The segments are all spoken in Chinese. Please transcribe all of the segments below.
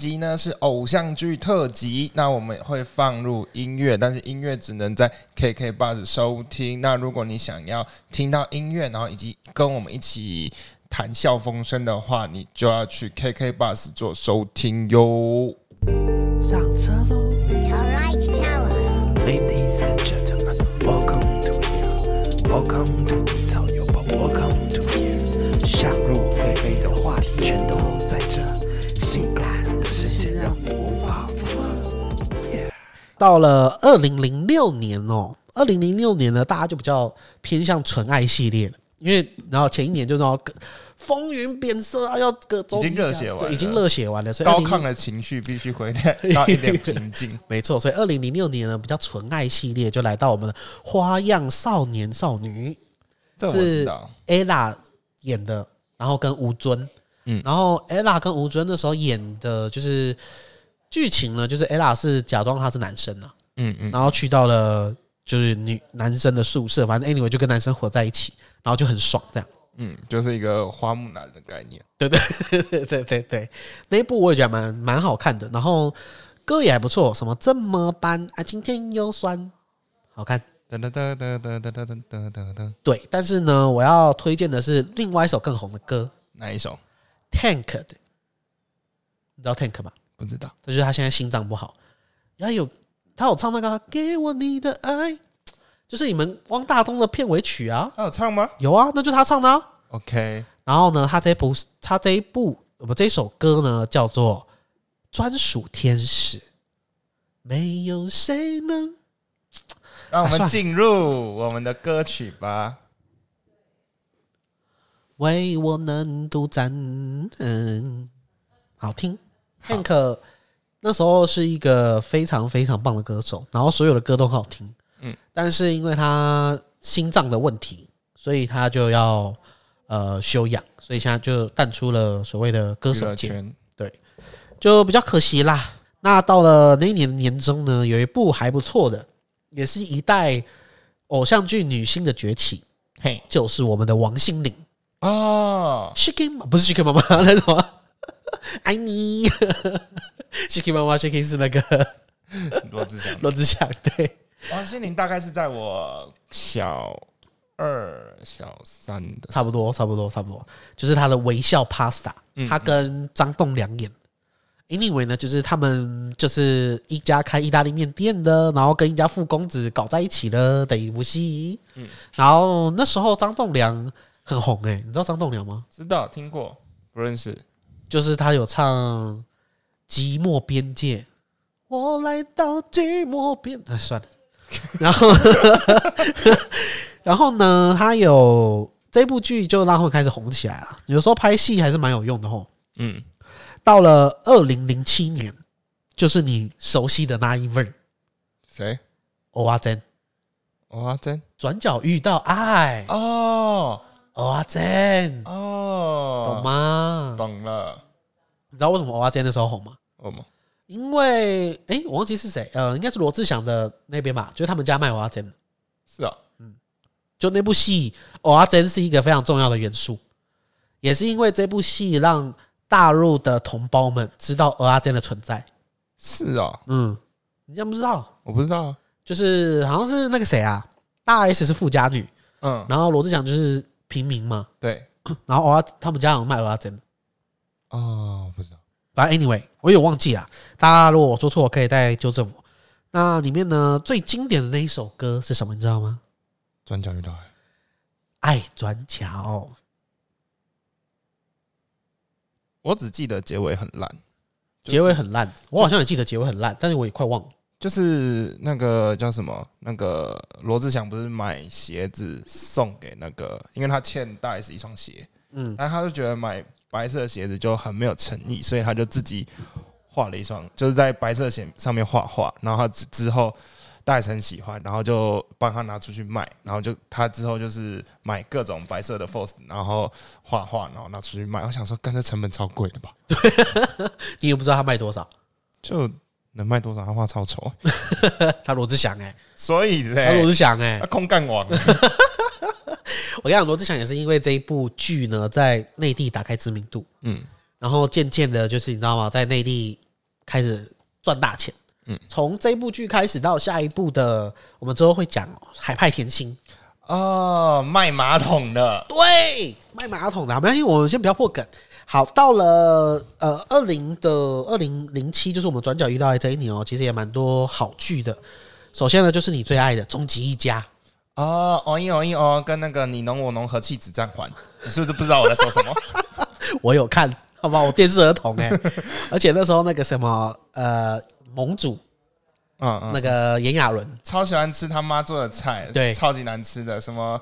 集呢是偶像剧特辑，那我们会放入音乐，但是音乐只能在 KK Bus 收听。那如果你想要听到音乐，然后以及跟我们一起谈笑风生的话，你就要去 KK Bus 做收听哟。上车喽 Alright, tower.，Ladies and gentlemen, welcome to here, welcome to 低草有宝，welcome to here，想入非非的话到了二零零六年哦，二零零六年呢，大家就比较偏向纯爱系列了，因为然后前一年就那种风云变色啊，要各种已经热血完了。对已经热血完了，所以高亢的情绪必须回来到一点平静。没错，所以二零零六年呢，比较纯爱系列就来到我们的《花样少年少女。这我知道，》，ella 演的，然后跟吴尊，嗯。然后 ella 跟吴尊那时候演的就是剧情呢，就是 ella 是假装他是男生啊，嗯嗯，然后去到了就是女男生的宿舍，反正 anyway 就跟男生活在一起，然后就很爽这样。嗯，就是一个花木兰的概念。对对对对对对，那一部我也觉得蛮蛮好看的，然后歌也还不错，什么这么般啊，今天又酸，好看。噔噔噔噔噔噔噔噔噔噔，对，但是呢，我要推荐的是另外一首更红的歌哪一首？，Tank 的，你知道 Tank 吗？不知道。这就是他现在心脏不好，然后有他有唱那个《给我你的爱》，就是你们汪大东的片尾曲啊，他有唱吗有啊，那就他唱的、啊。？OK，然后呢，他这部他这一部不这首歌呢叫做《专属天使》，没有谁能让我们进入我们的歌曲吧。为我能独占，嗯，好听。Hank 那时候是一个非常非常棒的歌手，然后所有的歌都很好听，嗯，但是因为他心脏的问题，所以他就要呃休养，所以现在就淡出了所谓的歌手圈，对，就比较可惜啦。那到了那一年年中呢，有一部还不错的，也是一代偶像剧女星的崛起，嘿。就是我们的王心凌。哦，Shaking 不是 Shaking 妈妈，那什么？爱你，Shaking 妈妈 Shaking 是那个罗志祥。罗志祥对，王心凌大概是在我小二、小三的，差不多差不多差不多，就是他的微笑 Pasta，嗯他跟张栋梁演。Anyway 呢，就是他们就是一家开意大利面店的，然后跟一家富公子搞在一起了的一部戏。嗯然后那时候张栋梁很红诶、你知道张栋梁吗？知道听过，不认识。就是他有唱《寂寞边界》，我来到寂寞边，哎，算了。然后，然后呢，他有这部剧就让他们开始红起来啊。有时候拍戏还是蛮有用的吼。嗯，到了二零零七年，就是你熟悉的那一位儿谁？欧阿珍，欧阿珍转角遇到爱，哦欧阿珍，哦，懂？吗？懂了。你知道为什么欧阿珍那时候红吗？哦吗？因为诶，我忘记是谁，呃，应该是罗志祥的那边吧，就是他们家卖蚵仔煎，是啊，嗯就那部戏蚵仔煎是一个非常重要的元素，也是因为这部戏让大陆的同胞们知道蚵仔煎的存在。是啊，嗯，你竟然不知道？我不知道啊。就是好像是那个谁啊，大 S 是富家女，嗯，然后罗志祥就是平民嘛，对。然后蚵仔他们家有卖蚵仔煎，哦，不知道。反正 anyway 我有忘记啊，大家如果我说错，可以再纠正我。那里面呢最经典的那一首歌是什么？你知道吗？转角遇到爱。爱转角。我只记得结尾很烂，就是结尾很烂，我好像也记得结尾很烂，但是我也快忘了。就是那个叫什么？那个罗志祥不是买鞋子送给那个，因为他欠大 S 一双鞋，嗯，然后他就觉得买白色的鞋子就很没有诚意，所以他就自己画了一双，就是在白色鞋上面画画，然后他之之后大 S 很喜欢，然后就帮他拿出去卖，然后就他之后就是买各种白色的 force，然后画画，然后拿出去卖。我想说，干这成本超贵的吧？你也不知道他卖多少。就能卖多少？他画超丑，他罗志祥哎、所以他罗，志祥哎、他空干王。我跟你讲，罗志祥也是因为这一部剧呢，在内地打开知名度，嗯，然后渐渐的，就是你知道吗，在内地开始赚大钱。嗯，从这部剧开始到下一部的，我们之后会讲哦海派甜心。哦，卖马桶的，对，卖马桶的，没关系，我们先不要破梗。好，到了呃二零的二零零七，就是我们转角遇到的这一年哦，其实也蛮多好剧的。首先呢，就是你最爱的《终极一家》，哦，哦一哦一哦，跟那个你侬我侬和气子暂缓，你是不是不知道我在说什么？我有看，好吧，我电视儿童哎、而且那时候那个什么呃盟主嗯嗯，那个炎亚纶，超喜欢吃他妈做的菜，对。超级难吃的，什么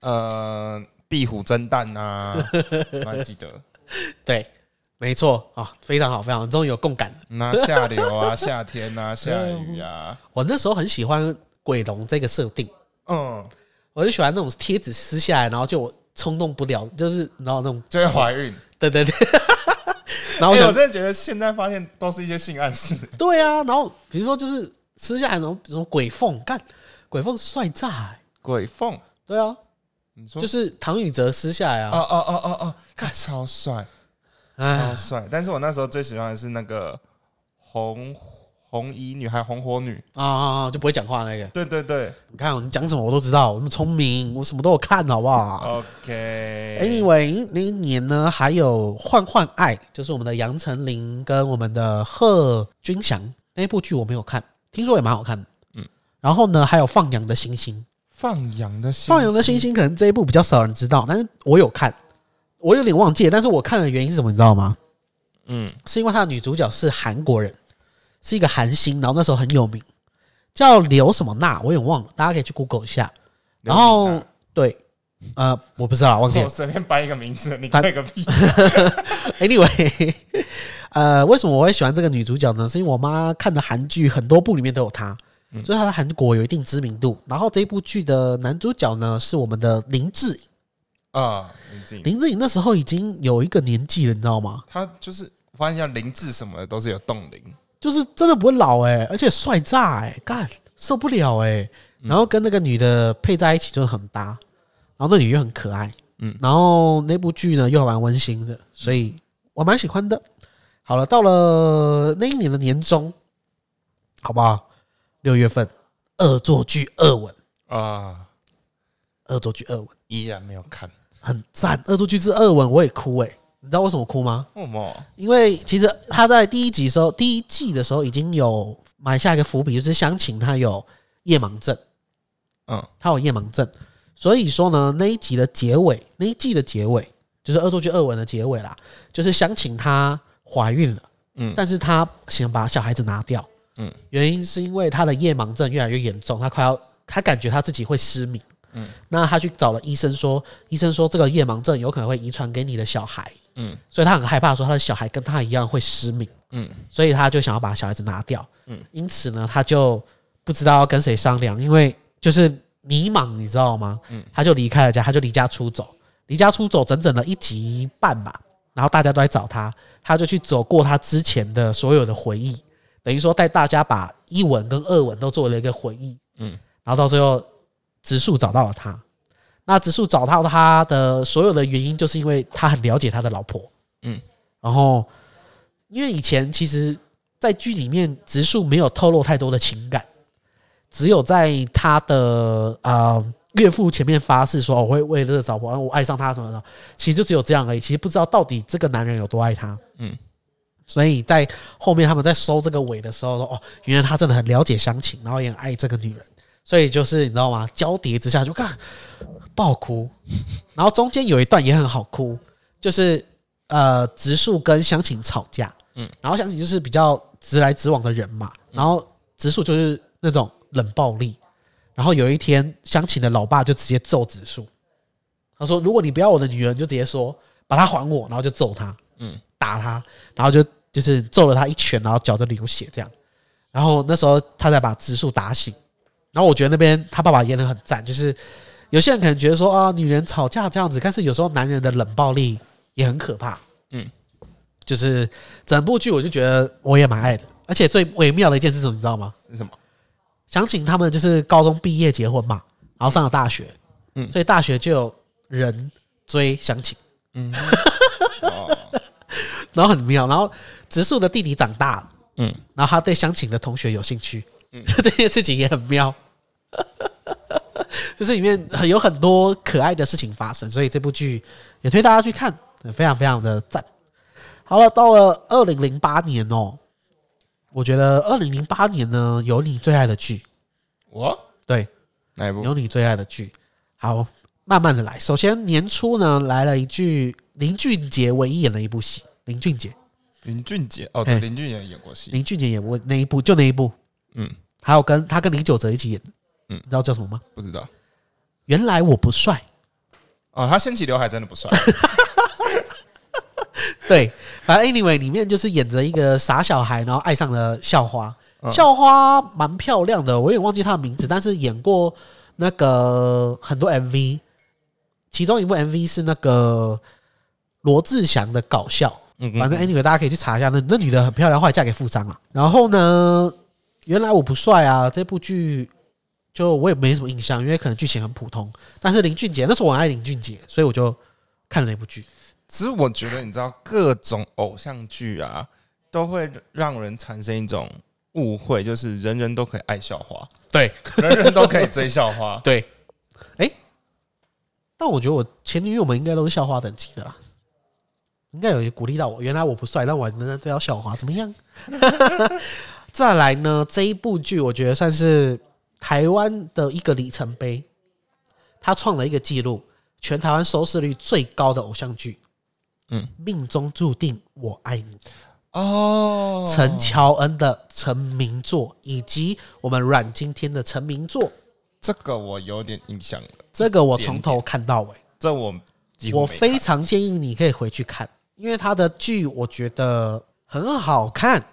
呃壁虎蒸蛋啊，我还记得。对，没错啊、非常好，非常好，终于有共感了。那下流啊，夏天啊，下雨啊，我那时候很喜欢鬼龙这个设定，嗯，我就喜欢那种贴纸撕下来，然后就我冲动不了，就是然后那种，就会怀孕。对对对。然后我真的觉得现在发现都是一些性暗示。对啊，然后比如说就是吃下来那种那种鬼凤，干鬼凤帅炸、欸，鬼凤，对啊，你说就是唐禹哲撕下来哦啊，哦哦哦哦，看超帅，超哎、帅。但是我那时候最喜欢的是那个红红衣女孩，红火女。啊啊啊，就不会讲话那个。对对对你看你讲什么我都知道，我那么聪明，我什么都有看，好不好？，OK。Anyway，那一年呢，还有《换换爱》，就是我们的杨丞琳跟我们的贺军翔那一部剧，我没有看，听说也蛮好看的。嗯嗯，然后呢，还有《放羊的星星》，放羊的《星，放羊的星星》可能这一部比较少人知道，但是我有看，我有点忘记了，但是我看的原因是什么，你知道吗？嗯，是因为他的女主角是韩国人，是一个韩星，然后那时候很有名，叫刘什么娜，我有点忘了，大家可以去 Google 一下。然后对，呃，我不知道，忘记了。我随便掰一个名字，你他对个屁。Anyway，呃，为什么我会喜欢这个女主角呢？是因为我妈看的韩剧很多部里面都有她，嗯所以他在韩国有一定知名度。然后这一部剧的男主角呢是我们的林志颖，啊，林志颖，林志颖那时候已经有一个年纪了，你知道吗？他就是我发现像林志什么的都是有冻龄。就是真的不会老哎、而且帅炸哎、干受不了哎、然后跟那个女的配在一起就很搭，然后那女又很可爱，嗯嗯，然后那部剧呢又蛮温馨的，所以我蛮喜欢的。好了，到了那一年的年终，好不好？六月份，恶作剧二吻，啊，恶作剧二吻依然没有看。很赞，恶作剧之二吻我也哭哎、你知道为什么哭吗？为什么？因为其实他在第一集的时候，第一季的时候已经有埋下一个伏笔，就是想请他有夜盲症，嗯他有夜盲症，所以说呢，那一集的结尾，那一季的结尾就是《恶作剧二吻》的结尾啦，就是想请她怀孕了，嗯但是她想把小孩子拿掉，嗯。原因是因为他的夜盲症越来越严重，他快要，他感觉他自己会失明，嗯。那他去找了医生说，医生说这个夜盲症有可能会遗传给你的小孩。嗯。所以他很害怕说他的小孩跟他一样会失明，嗯。所以他就想要把小孩子拿掉。嗯。因此呢，他就不知道要跟谁商量，因为就是迷茫，你知道吗？嗯。他就离开了家，他就离家出走，离家出走整整的一集半吧。然后大家都在找他，他就去走过他之前的所有的回忆，等于说带大家把一吻跟二吻都做了一个回忆。嗯然后到最后，植树找到了他。那植树找到他的所有的原因，就是因为他很了解他的老婆。嗯，然后因为以前其实，在剧里面植树没有透露太多的情感，只有在他的呃岳父前面发誓说我会为了这个老婆，我爱上他什么的，其实就只有这样而已。其实不知道到底这个男人有多爱他。嗯，所以在后面他们在收这个尾的时候说，哦，原来他真的很了解乡情，然后也很爱这个女人，所以就是你知道吗？交叠之下就看爆哭，然后中间有一段也很好哭，就是呃植树跟乡情吵架，嗯。嗯，然后乡情就是比较直来直往的人嘛，然后植树就是那种冷暴力，然后有一天乡情的老爸就直接揍植树，他说如果你不要我的女人，就直接说把她还我，然后就揍他，嗯。打他，然后就就是揍了他一拳，然后脚都流血这样。然后那时候他才把植树打醒。然后我觉得那边他爸爸演的很赞，就是有些人可能觉得说啊，女人吵架这样子，但是有时候男人的冷暴力也很可怕。嗯，就是整部剧我就觉得我也蛮爱的，而且最微妙的一件事是什么，你知道吗？是什么？想请他们就是高中毕业结婚嘛，然后上了大学，嗯所以大学就有人追想请，嗯，哦，然后很妙，然后植树的弟弟长大了，嗯，然后他对乡情的同学有兴趣，嗯 这件事情也很妙。就是里面有很多可爱的事情发生，所以这部剧也推大家去看，非常非常的赞。好了，到了二零零八年哦，我觉得二零零八年呢有你最爱的剧，我对，哪一部？有你最爱的剧。好，慢慢的来。首先年初呢来了一句林俊杰唯一演的一部戏，林俊杰，林俊杰哦，对，林俊杰演过戏。林俊杰演过那一部，就那一部，嗯，还有跟他跟林九哲一起演，嗯你知道叫什么吗？不知道原来我不帅。哦，他掀起刘海真的不帅。对，反正 anyway 里面就是演着一个傻小孩，然后爱上了校花。嗯校花蛮漂亮的，我也忘记她的名字，但是演过那个很多 MV，其中一部 MV 是那个罗志祥的搞笑。嗯反正 anyway 大家可以去查一下，那那女的很漂亮，后来嫁给富商了。然后呢，原来我不帅啊，这部剧就我也没什么印象，因为可能剧情很普通。但是林俊杰那时候我很爱林俊杰，所以我就看了那部剧。其实我觉得，你知道，各种偶像剧啊，都会让人产生一种误会，就是人人都可以爱校花，对，人人都可以追校花。对，哎、但我觉得我前女友们应该都是校花等级的啦，应该有鼓励到我。原来我不帅，但我仍然都要校花，怎么样？再来呢，这一部剧我觉得算是台湾的一个里程碑，他创了一个记录，全台湾收视率最高的偶像剧。嗯，命中注定我爱你，哦陈乔恩的成名作，以及我们阮经天的成名作，这个我有点印象了，这个我从头看到尾。这我我非常建议你可以回去看，因为他的剧我觉得很好看，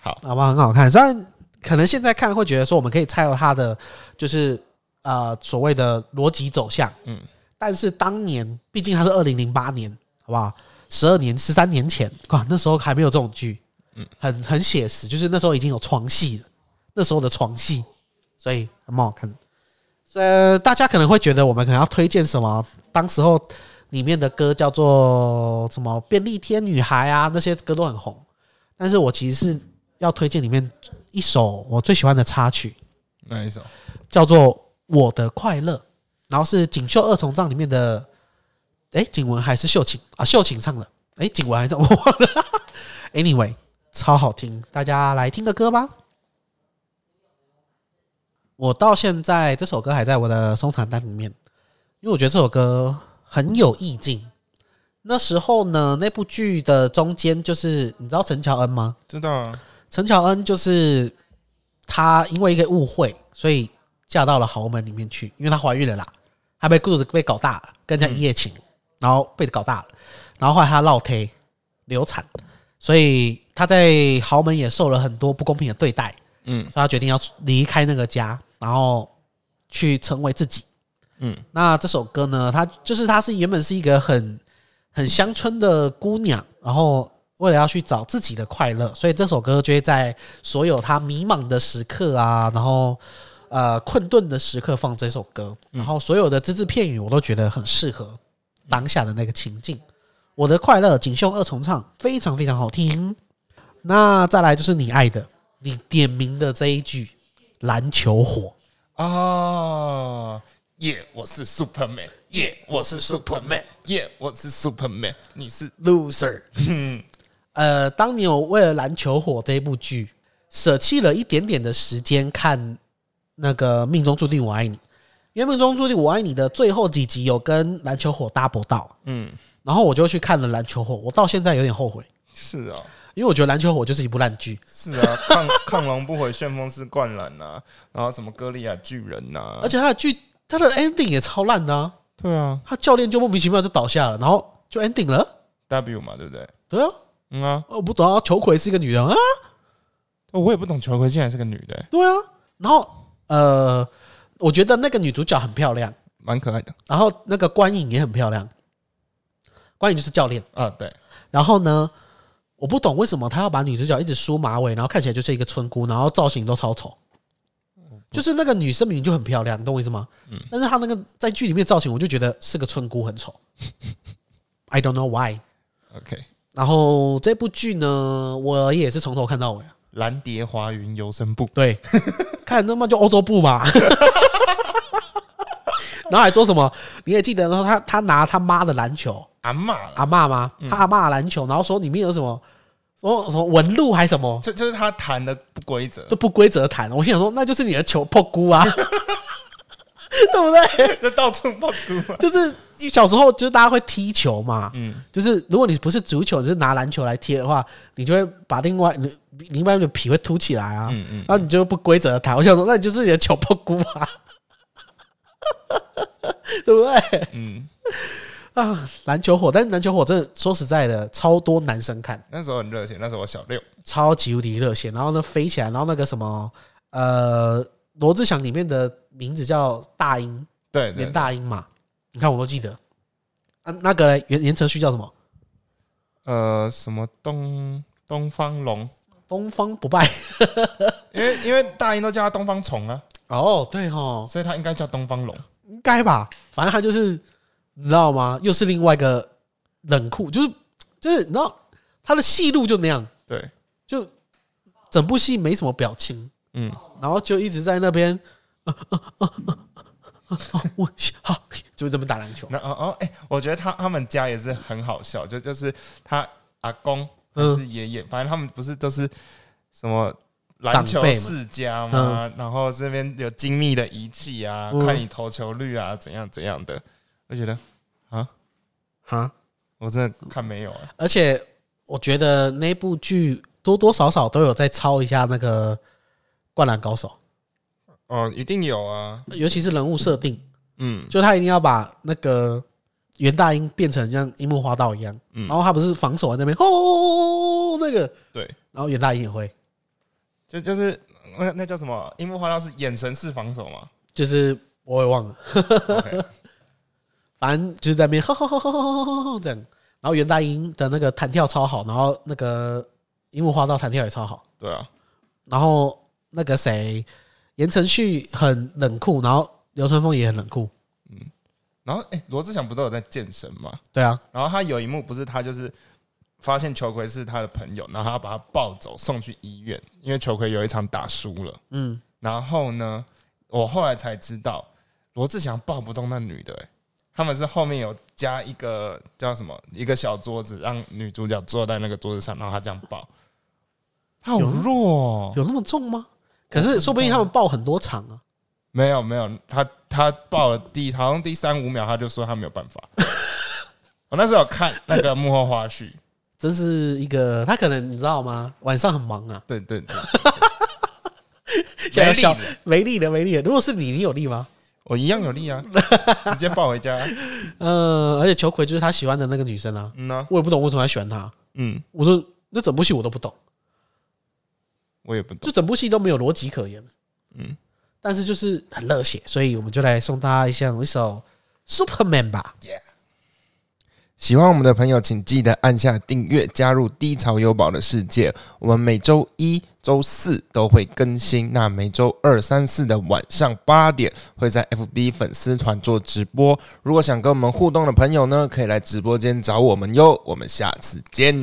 好，好吧，很好看。虽然可能现在看会觉得说我们可以猜到他的就是呃所谓的逻辑走向，嗯，但是当年毕竟他是二零零八年，好不好？十二年、十三年前，哇，那时候还没有这种剧，嗯，很很写实，就是那时候已经有床戏了，那时候的床戏，所以还蛮好看。的。呃，大家可能会觉得我们可能要推荐什么？当时候里面的歌叫做什么“便利贴女孩”啊，那些歌都很红。但是我其实是要推荐里面一首我最喜欢的插曲，哪一首？叫做《我的快乐》，然后是《锦绣二重唱》里面的，哎，景文还是秀琴啊？秀琴唱的，哎，景文还是我忘了。anyway，超好听，大家来听个歌吧。我到现在这首歌还在我的收藏单里面，因为我觉得这首歌很有意境。那时候呢，那部剧的中间就是你知道陈乔恩吗？知道啊，陈乔恩就是她因为一个误会，所以嫁到了豪门里面去，因为她怀孕了啦，她被肚子被搞大了，跟人家一夜情，然后被搞大了，然后后来她落胎流产，所以她在豪门也受了很多不公平的对待，嗯所以她决定要离开那个家，然后去成为自己。嗯，那这首歌呢，它就是它是原本是一个很很乡村的姑娘，然后为了要去找自己的快乐，所以这首歌就会在所有她迷茫的时刻啊，然后呃困顿的时刻放这首歌，然后所有的只字片语我都觉得很适合当下的那个情境。我的快乐锦绣二重唱，非常非常好听。那再来就是你爱的，你点名的这一句篮球火，哦，耶，我是 Superman，耶，我是 Superman，耶，我是 Superman，你是 loser。呃，当年我为了《篮球火》这一部剧，舍弃了一点点的时间看那个《命中注定我爱你》，因为《命中注定我爱你》的最后几集有跟《篮球火》double 到，嗯，然后我就去看了《篮球火》，我到现在有点后悔，是啊，因为我觉得《篮球火》就是一部烂剧，是啊，抗抗龙不回旋风是灌篮呐，然后什么歌利亚巨人呐，而且他的剧他的 ending 也超烂的、啊，对啊。他教练就莫名其妙就倒下了，然后就 ending 了，，W 嘛，对不对？对啊，嗯啊，我不懂啊，球魁是一个女人啊，我也不懂球魁竟然是个女的、欸。对啊，然后呃，我觉得那个女主角很漂亮。蛮可爱的。然后那个关颖也很漂亮，关颖就是教练。啊，对，然后呢，我不懂为什么他要把女主角一直梳马尾，然后看起来就是一个村姑，然后造型都超丑。就是那个女生明明就很漂亮，你懂我意思吗？嗯但是她那个在剧里面造型，我就觉得是个村姑很丑。I don't know why。OK，然后这部剧呢，我也是从头看到尾啊，蓝蝶华云游声部，对，看那么就欧洲部嘛。然后还说什么？你也记得，然后他他拿他妈的篮球，阿嬷啦，阿嬷吗？他阿嬷篮球，然后说里面有什么，说什么纹路还是什么，就就是他弹的不规则，就不规则弹。我心想说，那就是你的球破菇啊，对不对？就到处破菇、啊。就是小时候就是大家会踢球嘛，嗯，就是如果你不是足球，只是拿篮球来踢的话，你就会把另外你另外一个皮会凸起来啊，嗯嗯然后你就不规则的弹。我想说，那你就是你的球破菇啊，对不对？嗯，啊，篮球火，但是篮球火真的说实在的，超多男生看，那时候很热血，那时候我小六，超级无敌热血。然后呢，飞起来，然后那个什么，呃，罗志祥里面的名字叫大英，对对袁，大英嘛，你看我都记得。啊，那个嘞袁袁承旭叫什么？呃，什么东东方龙，东方不败。因为因为大英都叫他东方虫啊，哦，对哦，所以他应该叫东方龙。应该吧，反正他就是你知道吗？又是另外一个冷酷，就是就是你知道他的戏路就那样，对，就整部戏没什么表情，嗯，然后就一直在那边，呃呃呃呃呃呃我好，就这么打篮球。那哦哦，哎、我觉得他他们家也是很好笑，就就是他阿公还嗯是爷爷，反正他们不是都是什么篮球长辈嘛世家吗？然后这边有精密的仪器啊，嗯看你投球率啊，怎样怎样的，我觉得哈，我真的看没有啊，而且我觉得那部剧多多少少都有在抄一下那个《灌篮高手。哦，一定有啊，》，尤其是人物设定，嗯。就他一定要把那个袁大英变成像樱木花道一样，嗯。然后他不是防守在那边哦那个，对，然后袁大英也会，就就是那那叫什么？樱木花道是眼神式防守嘛就是我也忘了反正就是在那边吼吼吼吼吼吼吼这样，然后袁大英的那个弹跳超好，然后那个樱木花道弹跳也超好，对啊，然后那个谁言承旭很冷酷，然后流川枫也很冷酷，嗯然后哎，罗志祥不都有在健身吗？对啊，然后他有一幕不是他就是发现球魁是他的朋友，然后他把他抱走送去医院，因为球魁有一场打输了。嗯，然后呢，我后来才知道罗志祥抱不动那女的、欸，他们是后面有加一个叫什么一个小桌子，让女主角坐在那个桌子上，然后她这样抱。他好有弱、哦，有那么重吗？可是说不定他们抱很多场啊，没有没有，他他抱了第好像第三五秒，他就说他没有办法。我那时候有看那个幕后花絮，真是一个他可能你知道吗？晚上很忙啊，对对对，现在小没力了没力了，没力了。如果是你，你有力吗？我一样有力啊，直接抱回家。嗯，而且球魁就是他喜欢的那个女生啊，嗯呢、我也不懂为什么他喜欢她。嗯，我说那整部戏我都不懂，我也不懂。就整部戏都没有逻辑可言。嗯，但是就是很热血，所以我们就来送大家一项一首 Superman 吧。喜欢我们的朋友，请记得按下订阅，加入低潮优宝的世界。我们每周一、周四都会更新，那每周二、三、四的晚上八点会在 FB 粉丝团做直播。如果想跟我们互动的朋友呢，可以来直播间找我们哟。我们下次见。